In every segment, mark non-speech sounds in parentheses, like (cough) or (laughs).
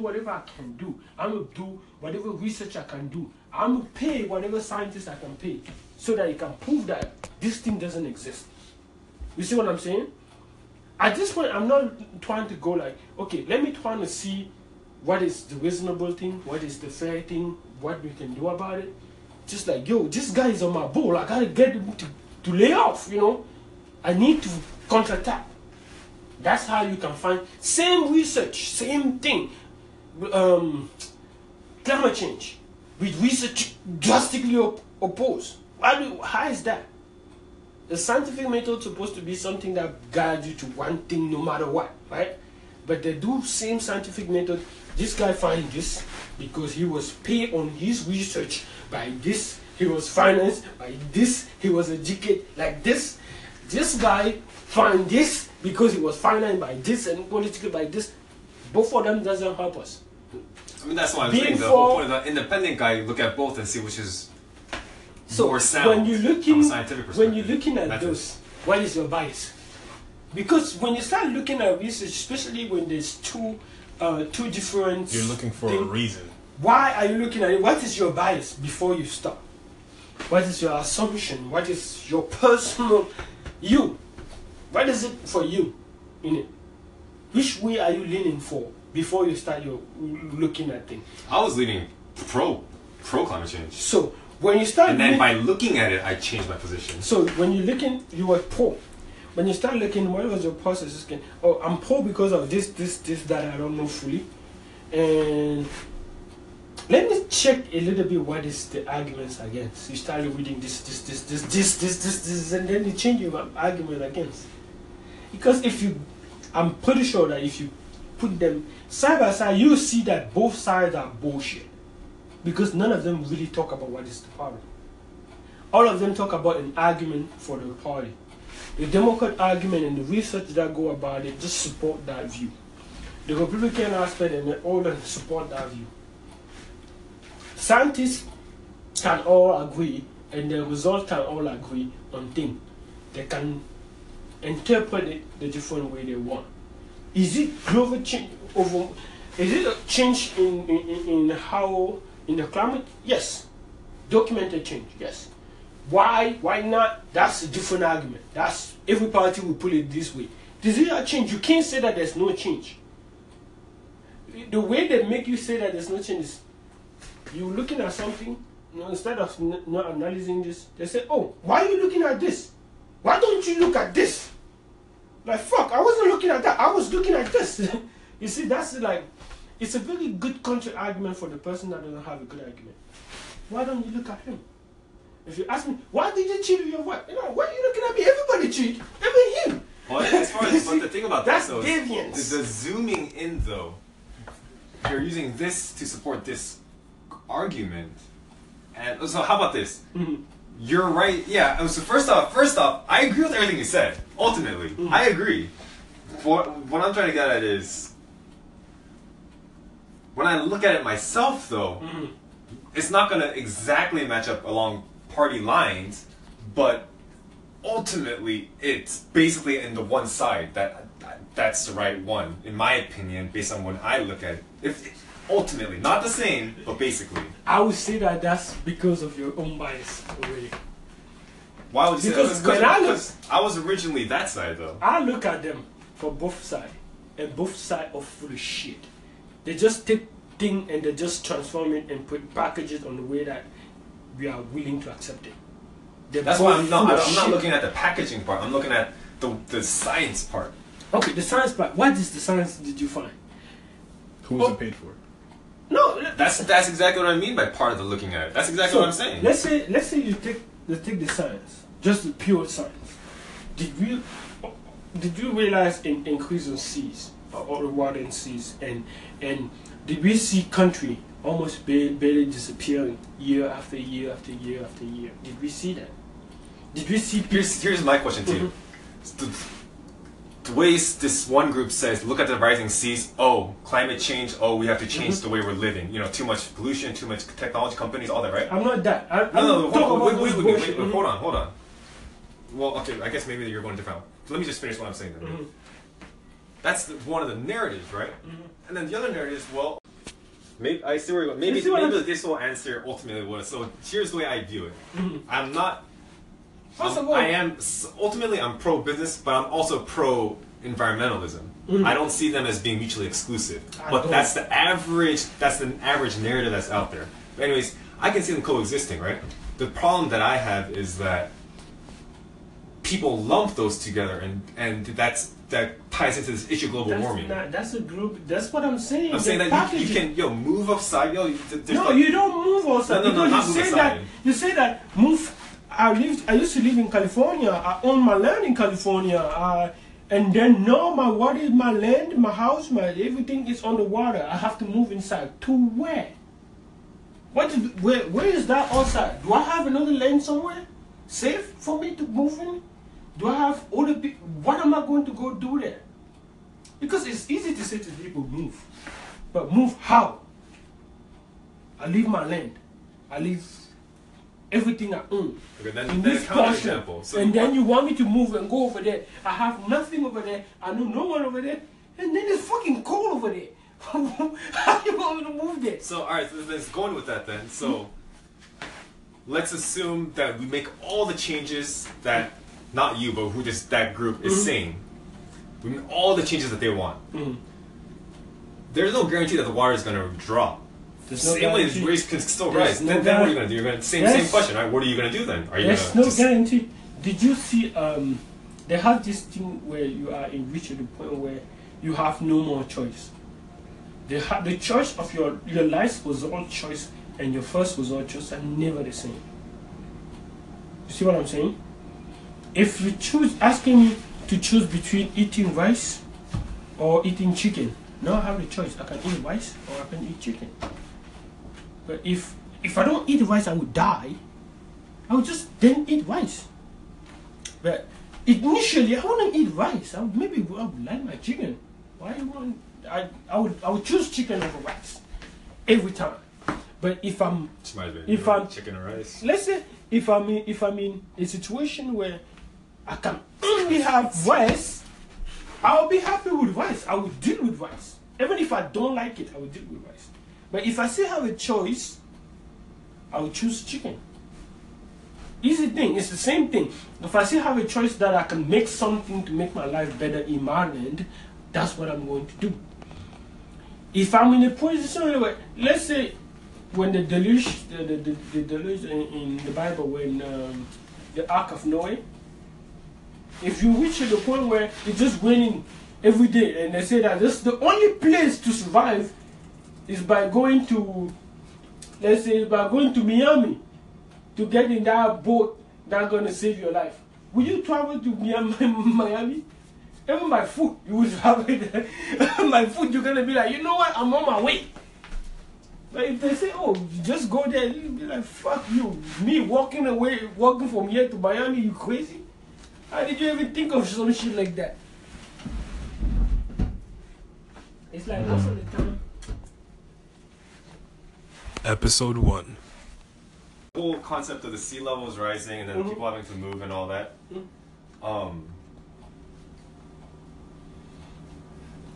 do whatever I can do. I'm gonna do whatever research I can do. I'm gonna pay whatever scientist I can pay so that you can prove that this thing doesn't exist. You see what I'm saying? At this point, I'm not trying to go like, okay, let me try to see what is the reasonable thing, what is the fair thing, what we can do about it. Just like, yo, this guy is on my ball. I gotta get him to, to lay off, you know. I need to counterattack. That's how you can find same research, same thing. Um, climate change with research drastically op- opposed. Why do, how is that? The scientific method supposed to be something that guides you to one thing no matter what, right? But they do same scientific method. This guy find this because he was paid on his research by this. He was financed by this. He was educated like this. This guy find this because he was financed by this and politically by this. Both of them doesn't help us. I mean, that's why I'm Being saying the for- whole point of the independent guy, you look at both and see which is So more sound when you're looking, from a scientific when you're looking at Methods. those, what is your bias? Because when you start looking at research, especially when there's two, uh, two different. You're looking for a reason. Why are you looking at it? What is your bias before you start? What is your assumption? What is your personal you? What is it for you in it? Which way are you leaning for before you start your looking at things? I was leaning pro pro climate change, So when you start and then by looking at it, I changed my position. So when you're looking, you were poor. When you start looking, what was your process? Oh, I'm poor because of this, this, this, that I don't know fully. And let me check a little bit what is the arguments against. You start reading this, this, this, this, this, this, this, this, and then you change your argument against. Because if you, I'm pretty sure that if you put them side by side, you see that both sides are bullshit. Because none of them really talk about what is the problem all of them talk about an argument for the party. The Democrat argument and the research that go about it just support that view. The Republican aspect and the all support that view. Scientists can all agree, and the results can all agree on things. They can interpret it the different way they want. Is it global change over? Is it a change in, in, in- how in the climate? Yes. Documented change. Yes. Why? Why not? That's a different argument. That's every party will put it this way. Is it a change? You can't say that there's no change. The way they make you say that there's no change is you're looking at something, you know, instead of not analyzing this, they say, "Oh, why are you looking at this? Why don't you look at this?" Like fuck, I wasn't looking at that. I was looking at this. (laughs) you see, that's like, it's a very good counter argument for the person that doesn't have a good argument. Why don't you look at him? If you ask me, why did you cheat with your wife? You know, why are you looking at me? Everybody cheat, even him. Well, as far as but the thing about That's this though, deviance. is the, the zooming in though, you're using this to support this argument, and so how about this? Mhm. You're right. Yeah. So first off, first off, I agree with everything you said. Ultimately, Mm-hmm. I agree. What what I'm trying to get at is when I look at it myself, though, Mm-hmm. it's not going to exactly match up along party lines, but ultimately, it's basically in the one side that that's the right one, in my opinion, based on when I look at it. If ultimately, not the same, but basically. I would say that that's because of your own bias already. Why would you Because say when I look- I was originally that side though. I look at them for both sides, and both sides are full of shit. They just take thing and they just transform it and put packages on the way that we are willing to accept it. They're That's why I'm not. I'm not looking at the packaging part. I'm looking at the the science part. Okay, the science part. What is the science did you find? Who's Oh. it paid for? No, That's that's exactly what I mean by part of the looking at it. That's exactly So, what I'm saying. Let's say let's say you take you take the science, just the pure science. Did you did you realize an increase in seas or, water in seas and and did we see country almost barely, barely disappearing year after year after year after year? Did we see that? Did we see Here's here's my question to you. Mm-hmm. The, the ways this one group says, look at the rising seas. Oh, climate change. Oh, we have to change Mhm. the way we're living. You know, too much pollution, too much technology companies, all that, right? I'm not that. I, I'm No, no, hold on, wait, wait, wait, wait, hold on, hold on. Well, okay, I guess maybe you're going different. So let me just finish what I'm saying then. Mhm. That's the, one of the narratives, right? Mhm. And then the other narrative is, well, Maybe I see where you're going. Maybe You maybe this will answer ultimately what. So here's the way I view it. Mhm. I'm not. First of all- I am ultimately I'm pro business, but I'm also pro environmentalism. Mhm. I don't see them as being mutually exclusive. I but don't. that's the average. That's the average narrative that's out there. But anyways, I can see them coexisting, right? The problem that I have is that people lump those together, and and that's that ties into this issue of global That's warming. not- that's a group. That's what I'm saying. I'm saying The that you, you can yo move aside yo. No, like- you don't move outside No, no, no, because you move say aside. that you say that move. I lived. I used to live in California. I own my land in California. Uh, and then now my what is my land, my house, my everything is on the water. I have to move inside. To where? What is where? Where is that outside? Do I have another land somewhere safe for me to move in? Do I have other people? What am I going to go do there? Because it's easy to say to people move, but move how? I leave my land. I leave everything I own Okay, then, in then this portion. So and then you want me to move and go over there. I have nothing over there. I know no one over there. And then it's fucking cold over there. (laughs) How do you want me to move there? So, all right, so let's going with that then. So, let's assume that we make all the changes that not you, but who just that group is Mhm. saying. We make all the changes that they want. Mhm. There's no guarantee that the water is going to drop. There's no same way as race can still rise. no then, then what are you going to do? You're going to same same question, right? What are you going to do then? Are you There's no guarantee. Did you see? Um, they have this thing where you are in reach to the point where you have no more choice. The ha- the choice of your your life was all choice, and your first was all choice are never the same. You see what I'm saying? If you choose asking me to choose between eating rice or eating chicken, now I have the choice. I can eat rice or I can eat chicken. But if if I don't eat rice, I would die. I would just then eat rice. But initially, I wouldn't eat rice. I would, maybe I would like my chicken. Why you want? I, I would I would choose chicken over rice every time. But if I'm If I'm- chicken or rice. let's say if I'm in, if I'm in a situation where I can only have rice, I'll be happy with rice. I will deal with rice. Even if I don't like it, I will deal with rice. But if I still have a choice, I will choose chicken. Easy thing, it's the same thing. If I still have a choice that I can make something to make my life better in my land, that's what I'm going to do. If I'm in a position where, let's say, when the deluge, the, the, the, the deluge in, in the Bible, when um, the Ark of Noah, if you reach the point where it's just raining every day, and they say that this is the only place to survive is by going to, let's say, by going to Miami to get in that boat that's gonna save your life. Will you travel to Miami? (laughs) Even my food, you will (laughs) have it. my food, you're gonna be like, you know what? I'm on my way. But if they say, oh, just go there, you'll be like, fuck you. Me walking away, walking from here to Miami, you crazy? How did you even think of some shit like that? It's like most of the time. Episode 1. The whole concept of the sea levels rising and then Mhm. people having to move and all that. Mhm. Um,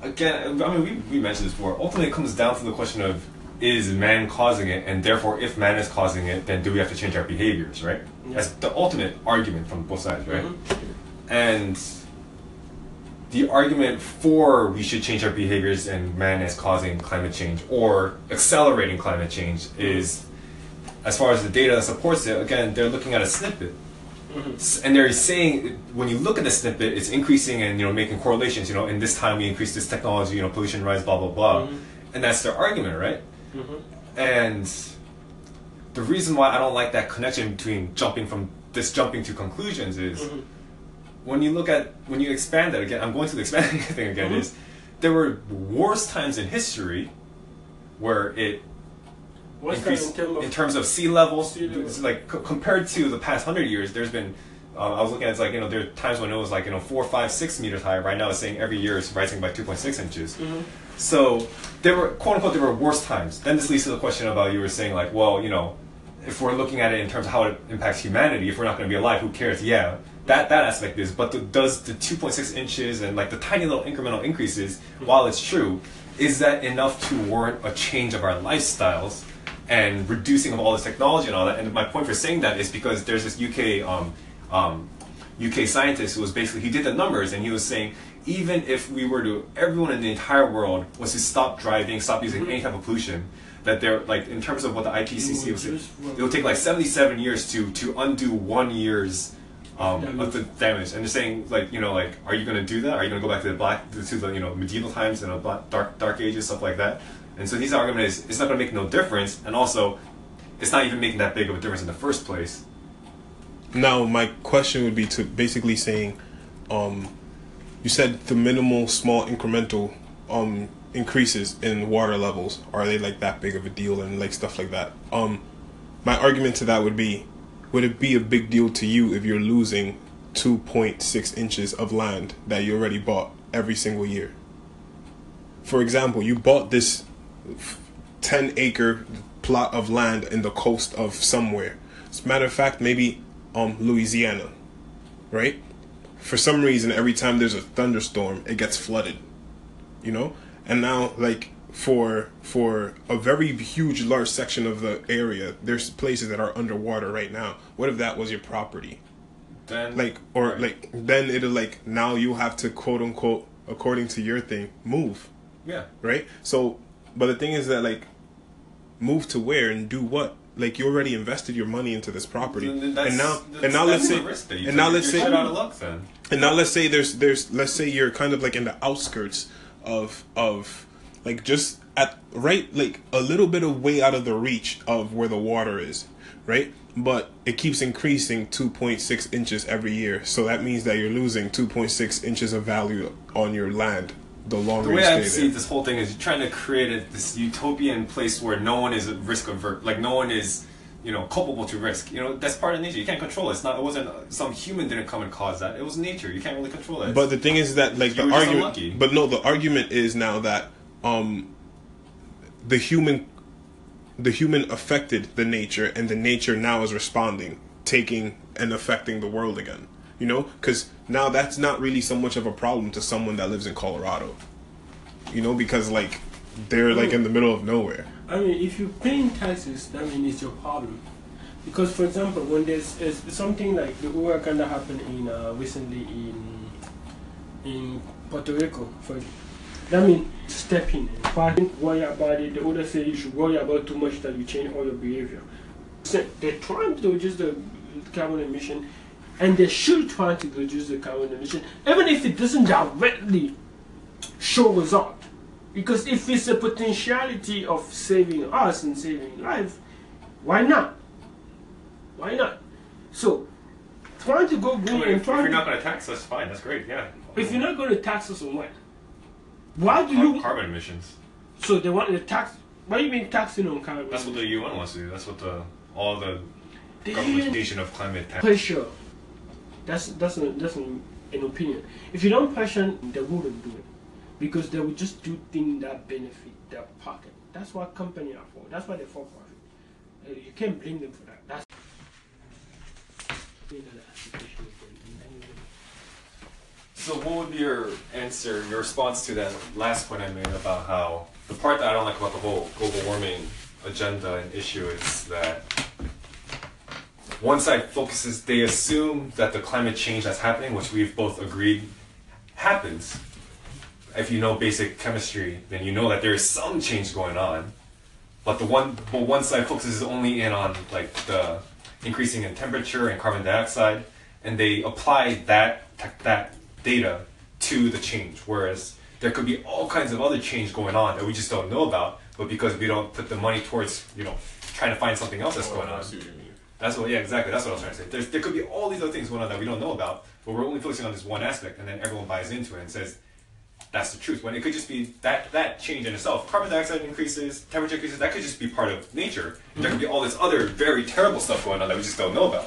again, I mean, we, we mentioned this before. Ultimately, it comes down to the question of is man causing it, and therefore, if man is causing it, then do we have to change our behaviors, right? Yeah. That's the ultimate argument from both sides, right? Mhm. And the argument for we should change our behaviors and man is causing climate change or accelerating climate change is, as far as the data that supports it, again, they're looking at a snippet. Mhm. And they're saying when you look at the snippet, it's increasing and you know making correlations. You know, in this time we increase this technology, you know, pollution rise, blah blah blah, Mhm. and that's their argument, right? Mhm. And the reason why I don't like that connection between jumping from this jumping to conclusions is Mhm. When you look at when you expand that again. I'm going to the expanding (laughs) thing again. Mhm. Is there were worse times in history where it increased in terms of in terms of sea levels. Sea level. It's like co- compared to the past hundred years, there's been. Uh, I was looking at it's like you know there are times when it was like you know four, five, six meters high. Right now it's saying every year it's rising by two point six inches. Mhm. So there were quote unquote there were worse times. Then this leads to the question about you were saying like, well, you know, if we're looking at it in terms of how it impacts humanity, if we're not going to be alive, who cares? Yeah, that that aspect is. But the, does the 2.6 inches and like the tiny little incremental increases, while it's true, is that enough to warrant a change of our lifestyles and reducing of all this technology and all that? And my point for saying that is because there's this UK um, um, UK scientist who was basically he did the numbers and he was saying even if we were to everyone in the entire world was to stop driving, stop using any type of pollution, that they're like in terms of what the IPCC was saying, it will take like 77 years to to undo one year's um, of the damage. And they're saying like you know like are you going to do that? Are you going to go back to the black to the you know medieval times and you know, black, dark dark ages stuff like that? And so his argument is it's not going to make no difference, and also it's not even making that big of a difference in the first place. Now, my question would be to basically saying, um, you said the minimal, small, incremental um, increases in water levels are they like that big of a deal and like stuff like that. Um, my argument to that would be, would it be a big deal to you if you're losing 2.6 inches of land that you already bought every single year? For example, you bought this 10 acre plot of land in the coast of somewhere. As a matter of fact, maybe um Louisiana, right? For some reason, every time there's a thunderstorm, it gets flooded, you know. And now, like for for a very huge, large section of the area, there's places that are underwater right now. What if that was your property? Then Like, or Right. like, then it'll like now you have to quote unquote, according to your thing, move yeah. right? So, but the thing is that like, move to where and do what? Like you already invested your money into this property, that's- and now and now let's say the risk that you and now let's say shit out of luck then. and now let's say there's there's let's say you're kind of like in the outskirts of of like just at right like a little bit of way out of the reach of where the water is, right? But it keeps increasing 2.6 inches every year, so that means that you're losing 2.6 inches of value on your land the longer The way you I see this whole thing is you're trying to create a, this utopian place where no one is at risk avert, like no one is, you know, culpable to risk. You know, that's part of nature. You can't control it. It's not. It wasn't some human didn't come and cause that. It was nature. You can't really control it. But the thing is that like You the argument, but no, the argument is now that um, the human, the human affected the nature, and the nature now is responding, taking and affecting the world again. You know, because now that's not really so much of a problem to someone that lives in Colorado. You know, because like they're like in the middle of nowhere. I mean, if you're paying taxes, that means it's your problem. Because, for example, when there's, is something like the that happened in uh, recently in in Puerto Rico, for that means step in. Think worry about it, the other say you should worry about too much that you change all your behavior. So they're trying to reduce the carbon emission, and they should try to reduce the carbon emission, even if it doesn't directly show result. Because if it's a potentiality of saving us and saving life, why not? Why not? So, trying to go green and if, if you're not going to tax us, fine. That's great. Yeah. if you're not going to tax us on what? Why do Car- you? carbon emissions. So they want to tax. Why do you mean taxing on carbon? That's what the UN wants to do. That's what the all the The governmentation of climate tax. pressure. That's that's a, that's an, an opinion. If you don't pressure, they wouldn't do it because they would just do things that benefit their pocket. That's what companies are for. That's why they're for profit. Uh, you can't blame them for that. That's So, what would be your answer, your response to that last point I made about how the part that I don't like about the whole global warming agenda and issue is that one side focuses, they assume that the climate change that's happening, which we've both agreed happens. If you know basic chemistry, then you know that there is some change going on. But the one, but one side focuses only in on like the increasing in temperature and carbon dioxide, and they apply that that data to the change. Whereas there could be all kinds of other change going on that we just don't know about, but because we don't put the money towards you know trying to find something else that's going on. That's what, yeah, exactly. That's what I was trying to say. There's, there could be all these other things going on that we don't know about, but we're only focusing on this one aspect, and then everyone buys into it and says that's the truth. When it could just be that that change in itself, carbon dioxide increases, temperature increases. That could just be part of nature. There could be all this other very terrible stuff going on that we just don't know about.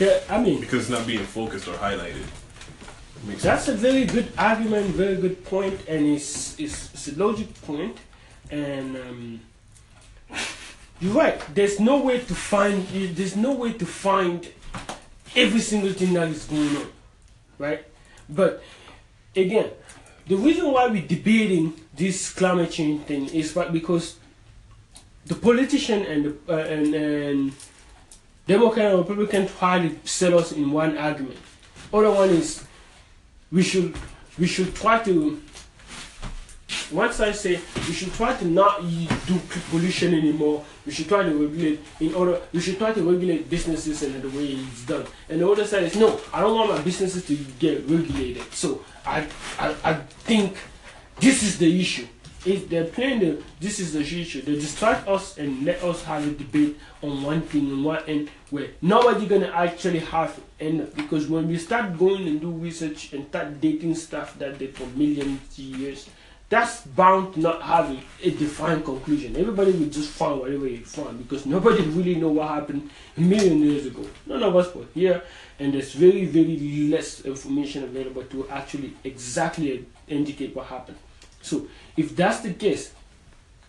Yeah, I mean, Because it's not being focused or highlighted. Makes That's a very good argument, very good point, and it's, it's, it's a logic point. And um, you're right. There's no way to find. There's no way to find every single thing that is going on, right? But again, the reason why we're debating this climate change thing is because the politician and the, uh, and, and Democrat and Republican try to set us in one argument. Other one is we should we should try to once I say you should try to not do pollution anymore, you should try to regulate in order we should try to regulate businesses and the way it's done. And the other side is no, I don't want my businesses to get regulated. So I I, I think this is the issue. If they're playing the this is the issue, they distract us and let us have a debate on one thing and one end where nobody gonna actually have end because when we start going and do research and start dating stuff that they for millions years, that's bound to not have a, a defined conclusion. Everybody will just find whatever they find because nobody really know what happened a million years ago. None of us were here, and there's very, very less information available to actually exactly indicate what happened. So, if that's the case,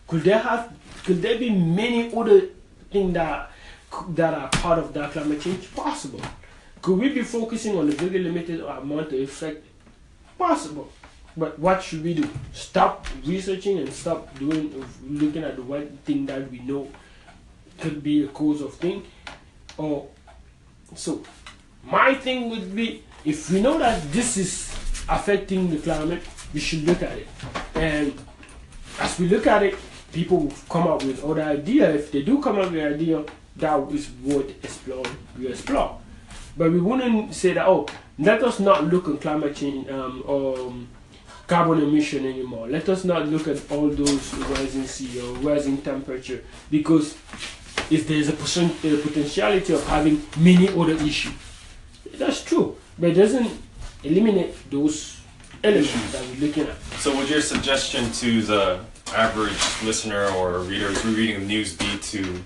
could there have could there be many other things that that are part of that climate change? Possible. Could we be focusing on the very limited amount of effect? Possible. But what should we do? Stop researching and stop doing looking at the one thing that we know could be a cause of thing, or so. My thing would be if we know that this is affecting the climate, we should look at it. And as we look at it, people will come up with other idea. If they do come up with an idea, that is worth exploring. We explore. But we wouldn't say that, oh, let us not look at climate change um, or carbon emission anymore. Let us not look at all those rising sea or rising temperature because if there's a, poten- a potentiality of having many other issues. That's true, but it doesn't eliminate those elements that we're looking at. So, would your suggestion to the average listener or reader who's reading the news be to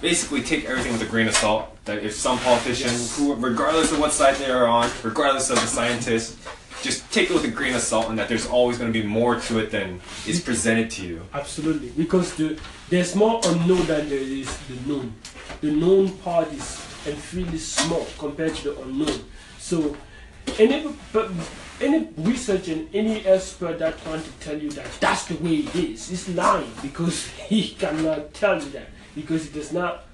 basically take everything with a grain of salt? That if some politicians, who, regardless of what side they are on, regardless of the scientists, just take it with a grain of salt, and that there's always going to be more to it than is presented to you. Absolutely, because the, there's more unknown than there is the known. The known part is and really small compared to the unknown. So, any but any research and any expert that trying to tell you that that's the way it is is lying because (laughs) he cannot tell you that because it does not.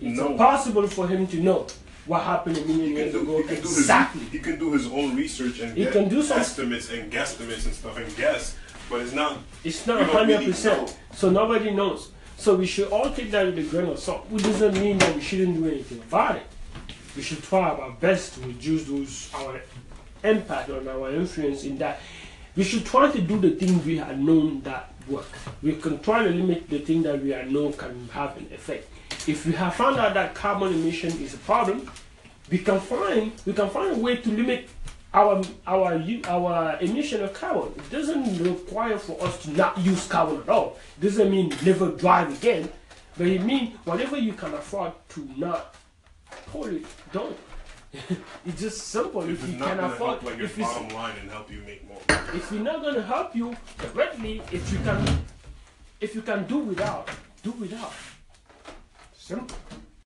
It's No. impossible for him to know what happened a million He can years do, ago he exactly. his he can do his own research and He get can do some- estimates and guesstimates and stuff and guess, but it's not. It's not hundred really percent. So nobody knows. So we should all take that with a grain of salt. Which doesn't mean that we shouldn't do anything about it. We should try our best to reduce those our impact on our influence in that. We should try to do the things we are known that work. We can try to limit the thing that we are known can have an effect. If we have found out that carbon emission is a problem, we can find we can find a way to limit our our our emission of carbon. It doesn't require for us to not use carbon at all. It doesn't mean never drive again, but it means whatever you can afford to not pollute, don't. (laughs) it's just simple. If, If you not can gonna afford, help like your if, it's, bottom line and help you make more. if we're not going to help you directly, if you can, if you can do without, do without. Simple.